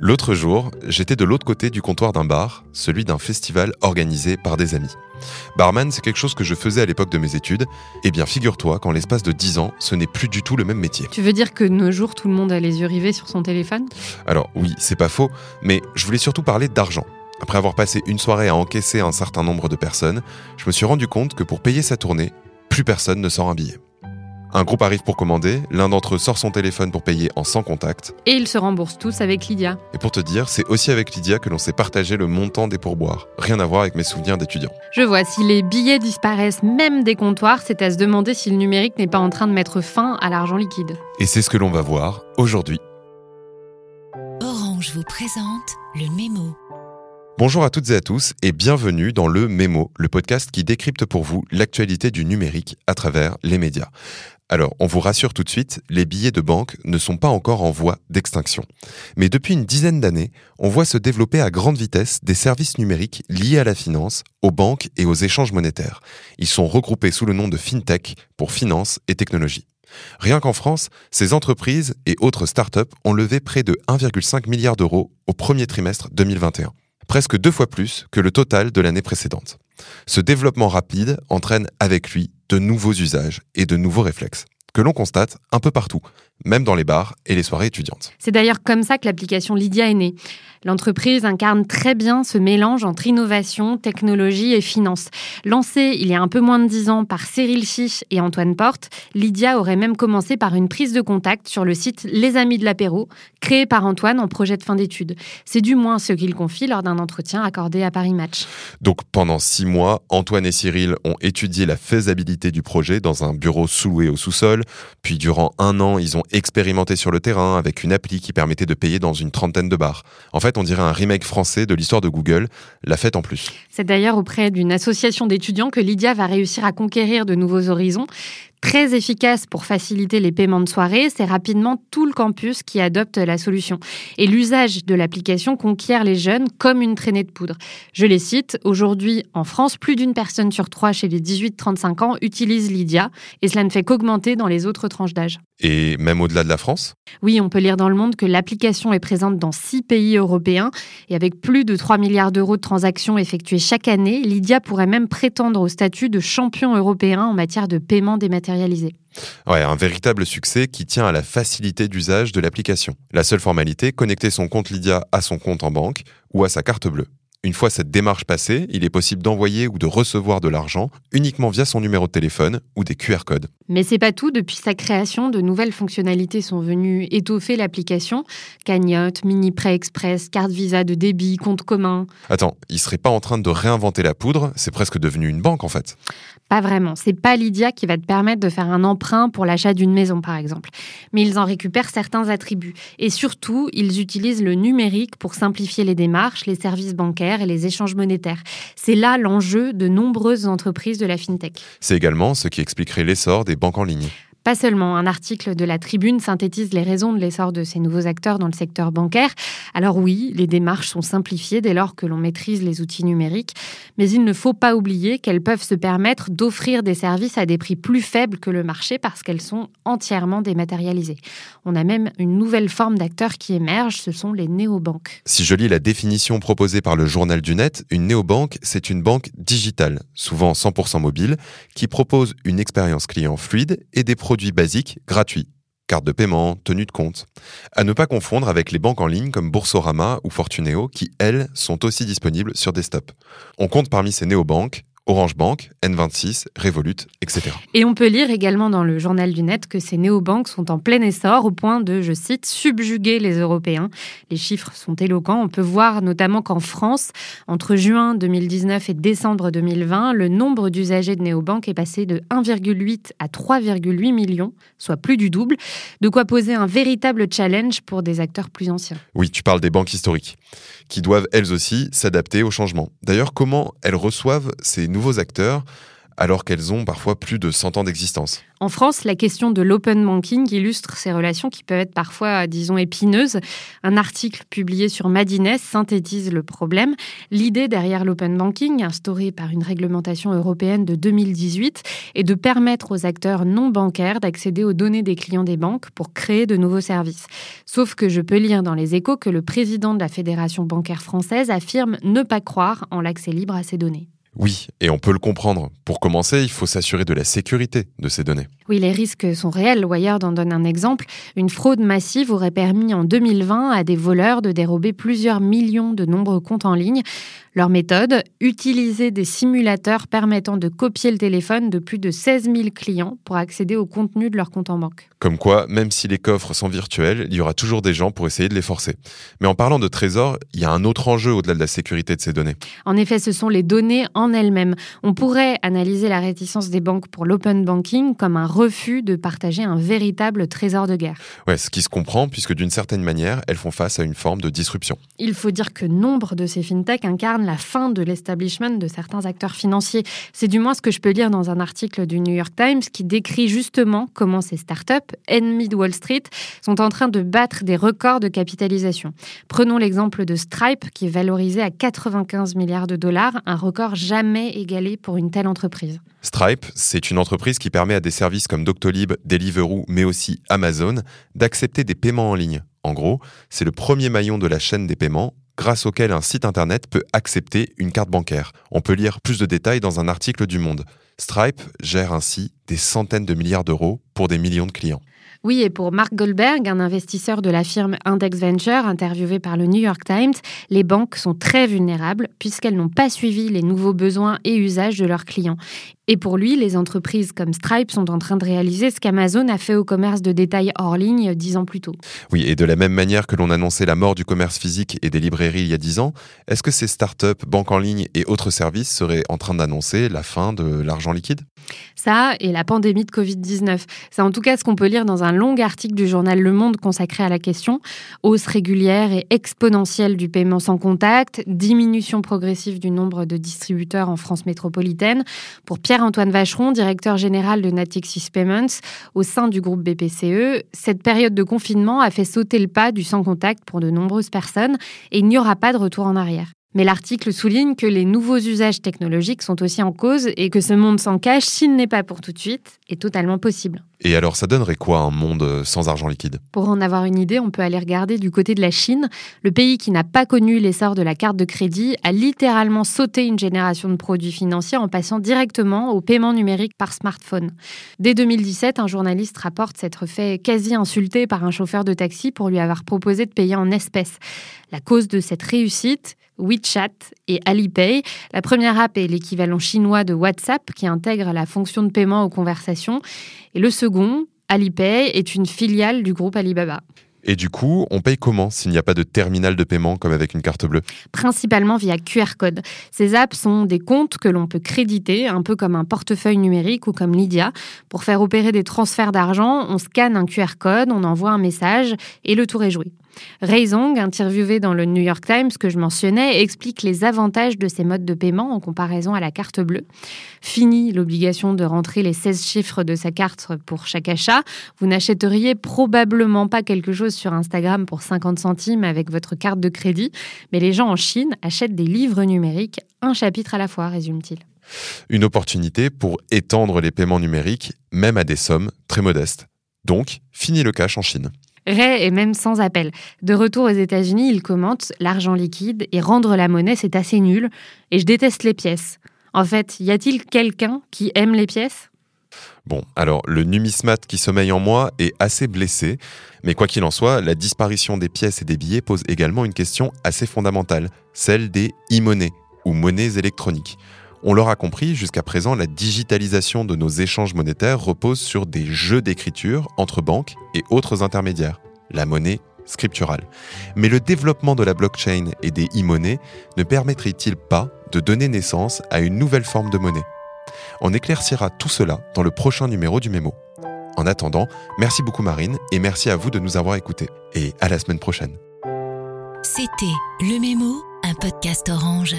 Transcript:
L'autre jour, j'étais de l'autre côté du comptoir d'un bar, celui d'un festival organisé par des amis. Barman, c'est quelque chose que je faisais à l'époque de mes études. Eh bien, figure-toi qu'en l'espace de 10 ans, ce n'est plus du tout le même métier. Tu veux dire que de nos jours, tout le monde a les yeux rivés sur son téléphone? Alors oui, c'est pas faux, mais je voulais surtout parler d'argent. Après avoir passé une soirée à encaisser un certain nombre de personnes, je me suis rendu compte que pour payer sa tournée, plus personne ne sort un billet. Un groupe arrive pour commander, l'un d'entre eux sort son téléphone pour payer en sans contact. Et ils se remboursent tous avec Lydia. Et pour te dire, c'est aussi avec Lydia que l'on s'est partagé le montant des pourboires. Rien à voir avec mes souvenirs d'étudiant. Je vois, si les billets disparaissent même des comptoirs, c'est à se demander si le numérique n'est pas en train de mettre fin à l'argent liquide. Et c'est ce que l'on va voir aujourd'hui. Orange vous présente le mémo. Bonjour à toutes et à tous et bienvenue dans le Mémo, le podcast qui décrypte pour vous l'actualité du numérique à travers les médias. Alors, on vous rassure tout de suite, les billets de banque ne sont pas encore en voie d'extinction. Mais depuis une dizaine d'années, on voit se développer à grande vitesse des services numériques liés à la finance, aux banques et aux échanges monétaires. Ils sont regroupés sous le nom de FinTech pour finance et technologie. Rien qu'en France, ces entreprises et autres startups ont levé près de 1,5 milliard d'euros au premier trimestre 2021, presque deux fois plus que le total de l'année précédente. Ce développement rapide entraîne avec lui de nouveaux usages et de nouveaux réflexes, que l'on constate un peu partout, même dans les bars et les soirées étudiantes. C'est d'ailleurs comme ça que l'application Lydia est née. L'entreprise incarne très bien ce mélange entre innovation, technologie et finance. Lancée il y a un peu moins de dix ans par Cyril Chiche et Antoine Porte, Lydia aurait même commencé par une prise de contact sur le site Les Amis de l'apéro, créé par Antoine en projet de fin d'études. C'est du moins ce qu'il confie lors d'un entretien accordé à Paris Match. Donc pendant six mois, Antoine et Cyril ont étudié la faisabilité du projet dans un bureau sous-loué au sous-sol, puis durant un an, ils ont expérimenté sur le terrain avec une appli qui permettait de payer dans une trentaine de bars. En fait, on dirait un remake français de l'histoire de Google, la fête en plus. C'est d'ailleurs auprès d'une association d'étudiants que Lydia va réussir à conquérir de nouveaux horizons. Très efficace pour faciliter les paiements de soirée, c'est rapidement tout le campus qui adopte la solution. Et l'usage de l'application conquiert les jeunes comme une traînée de poudre. Je les cite, aujourd'hui en France, plus d'une personne sur trois chez les 18-35 ans utilise Lydia, et cela ne fait qu'augmenter dans les autres tranches d'âge. Et même au-delà de la France? Oui, on peut lire dans le monde que l'application est présente dans six pays européens, et avec plus de 3 milliards d'euros de transactions effectuées chaque année, Lydia pourrait même prétendre au statut de champion européen en matière de paiement dématérialisé. Ouais, un véritable succès qui tient à la facilité d'usage de l'application. La seule formalité, connecter son compte Lydia à son compte en banque ou à sa carte bleue. Une fois cette démarche passée, il est possible d'envoyer ou de recevoir de l'argent uniquement via son numéro de téléphone ou des QR codes. Mais c'est pas tout. Depuis sa création, de nouvelles fonctionnalités sont venues étoffer l'application. Cagnotte, mini prêt express, carte visa de débit, compte commun. Attends, il serait pas en train de réinventer la poudre? C'est presque devenu une banque en fait. Pas vraiment. C'est pas Lydia qui va te permettre de faire un emprunt pour l'achat d'une maison, par exemple. Mais ils en récupèrent certains attributs. Et surtout, ils utilisent le numérique pour simplifier les démarches, les services bancaires et les échanges monétaires. C'est là l'enjeu de nombreuses entreprises de la fintech. C'est également ce qui expliquerait l'essor des banques en ligne. Pas seulement, un article de la Tribune synthétise les raisons de l'essor de ces nouveaux acteurs dans le secteur bancaire. Alors oui, les démarches sont simplifiées dès lors que l'on maîtrise les outils numériques, mais il ne faut pas oublier qu'elles peuvent se permettre d'offrir des services à des prix plus faibles que le marché parce qu'elles sont entièrement dématérialisées. On a même une nouvelle forme d'acteurs qui émerge, ce sont les néobanques. Si je lis la définition proposée par le journal du net, une néobanque, c'est une banque digitale, souvent 100% mobile, qui propose une expérience client fluide et des produits basiques gratuits. Carte de paiement, tenue de compte. À ne pas confondre avec les banques en ligne comme Boursorama ou Fortuneo qui, elles, sont aussi disponibles sur desktop. On compte parmi ces néobanques Orange Bank, N26, Revolut, etc. Et on peut lire également dans le journal du net que ces néobanques sont en plein essor au point de, je cite, subjuguer les Européens. Les chiffres sont éloquents. On peut voir notamment qu'en France, entre juin 2019 et décembre 2020, le nombre d'usagers de néobanques est passé de 1,8 à 3,8 millions, soit plus du double. De quoi poser un véritable challenge pour des acteurs plus anciens. Oui, tu parles des banques historiques, qui doivent elles aussi s'adapter au changement. D'ailleurs, comment elles reçoivent ces nouveaux acteurs alors qu'elles ont parfois plus de 100 ans d'existence. En France, la question de l'open banking illustre ces relations qui peuvent être parfois, disons, épineuses. Un article publié sur Madines synthétise le problème. L'idée derrière l'open banking, instaurée par une réglementation européenne de 2018, est de permettre aux acteurs non bancaires d'accéder aux données des clients des banques pour créer de nouveaux services. Sauf que je peux lire dans les échos que le président de la Fédération bancaire française affirme ne pas croire en l'accès libre à ces données. Oui, et on peut le comprendre. Pour commencer, il faut s'assurer de la sécurité de ces données. Oui, les risques sont réels. Wired en donne un exemple. Une fraude massive aurait permis en 2020 à des voleurs de dérober plusieurs millions de nombreux comptes en ligne. Leur méthode, utiliser des simulateurs permettant de copier le téléphone de plus de 16 000 clients pour accéder au contenu de leur compte en banque. Comme quoi, même si les coffres sont virtuels, il y aura toujours des gens pour essayer de les forcer. Mais en parlant de trésors, il y a un autre enjeu au-delà de la sécurité de ces données. En effet, ce sont les données en elles-mêmes. On pourrait analyser la réticence des banques pour l'open banking comme un refus de partager un véritable trésor de guerre. Ouais, ce qui se comprend puisque d'une certaine manière, elles font face à une forme de disruption. Il faut dire que nombre de ces fintechs incarnent la fin de l'establishment de certains acteurs financiers. C'est du moins ce que je peux lire dans un article du New York Times qui décrit justement comment ces startups, ennemies de Wall Street, sont en train de battre des records de capitalisation. Prenons l'exemple de Stripe qui est valorisé à 95 milliards de dollars, un record jamais égalé pour une telle entreprise. Stripe, c'est une entreprise qui permet à des services comme Doctolib, Deliveroo, mais aussi Amazon, d'accepter des paiements en ligne. En gros, c'est le premier maillon de la chaîne des paiements grâce auquel un site internet peut accepter une carte bancaire. On peut lire plus de détails dans un article du Monde. Stripe gère ainsi des centaines de milliards d'euros pour des millions de clients. Oui, et pour Mark Goldberg, un investisseur de la firme Index Venture, interviewé par le New York Times, les banques sont très vulnérables puisqu'elles n'ont pas suivi les nouveaux besoins et usages de leurs clients. Et pour lui, les entreprises comme Stripe sont en train de réaliser ce qu'Amazon a fait au commerce de détail hors ligne dix ans plus tôt. Oui, et de la même manière que l'on annonçait la mort du commerce physique et des librairies il y a dix ans, est-ce que ces startups, banques en ligne et autres services seraient en train d'annoncer la fin de l'argent liquide? Ça et la pandémie de Covid-19. C'est en tout cas ce qu'on peut lire dans un long article du journal Le Monde consacré à la question. Hausse régulière et exponentielle du paiement sans contact, diminution progressive du nombre de distributeurs en France métropolitaine. Pour Pierre Antoine Vacheron, directeur général de Natixis Payments au sein du groupe BPCE, cette période de confinement a fait sauter le pas du sans contact pour de nombreuses personnes et il n'y aura pas de retour en arrière. Mais l'article souligne que les nouveaux usages technologiques sont aussi en cause et que ce monde sans cash, s'il n'est pas pour tout de suite, est totalement possible. Et alors, ça donnerait quoi un monde sans argent liquide? Pour en avoir une idée, on peut aller regarder du côté de la Chine. Le pays qui n'a pas connu l'essor de la carte de crédit a littéralement sauté une génération de produits financiers en passant directement au paiement numérique par smartphone. Dès 2017, un journaliste rapporte s'être fait quasi insulter par un chauffeur de taxi pour lui avoir proposé de payer en espèces. La cause de cette réussite, WeChat et Alipay. La première app est l'équivalent chinois de WhatsApp qui intègre la fonction de paiement aux conversations. Et le second, Alipay, est une filiale du groupe Alibaba. Et du coup, on paye comment s'il n'y a pas de terminal de paiement comme avec une carte bleue? Principalement via QR code. Ces apps sont des comptes que l'on peut créditer, un peu comme un portefeuille numérique ou comme Lydia. Pour faire opérer des transferts d'argent, on scanne un QR code, on envoie un message et le tour est joué. Ray interviewé dans le New York Times que je mentionnais, explique les avantages de ces modes de paiement en comparaison à la carte bleue. Fini l'obligation de rentrer les 16 chiffres de sa carte pour chaque achat. Vous n'achèteriez probablement pas quelque chose sur Instagram pour 50 centimes avec votre carte de crédit, mais les gens en Chine achètent des livres numériques, un chapitre à la fois, résume-t-il. Une opportunité pour étendre les paiements numériques, même à des sommes très modestes. Donc, fini le cash en Chine. Ray est même sans appel. De retour aux États-Unis, il commente l'argent liquide et rendre la monnaie, c'est assez nul. Et je déteste les pièces. En fait, y a-t-il quelqu'un qui aime les pièces? Bon, alors le numismate qui sommeille en moi est assez blessé, mais quoi qu'il en soit, la disparition des pièces et des billets pose également une question assez fondamentale, celle des e-monnaies ou monnaies électroniques. On l'aura compris, jusqu'à présent, la digitalisation de nos échanges monétaires repose sur des jeux d'écriture entre banques et autres intermédiaires, la monnaie scripturale. Mais le développement de la blockchain et des e-monnaies ne permettrait-il pas de donner naissance à une nouvelle forme de monnaie? On éclaircira tout cela dans le prochain numéro du Mémo. En attendant, merci beaucoup Marine et merci à vous de nous avoir écoutés. Et à la semaine prochaine. C'était Le Mémo, un podcast orange.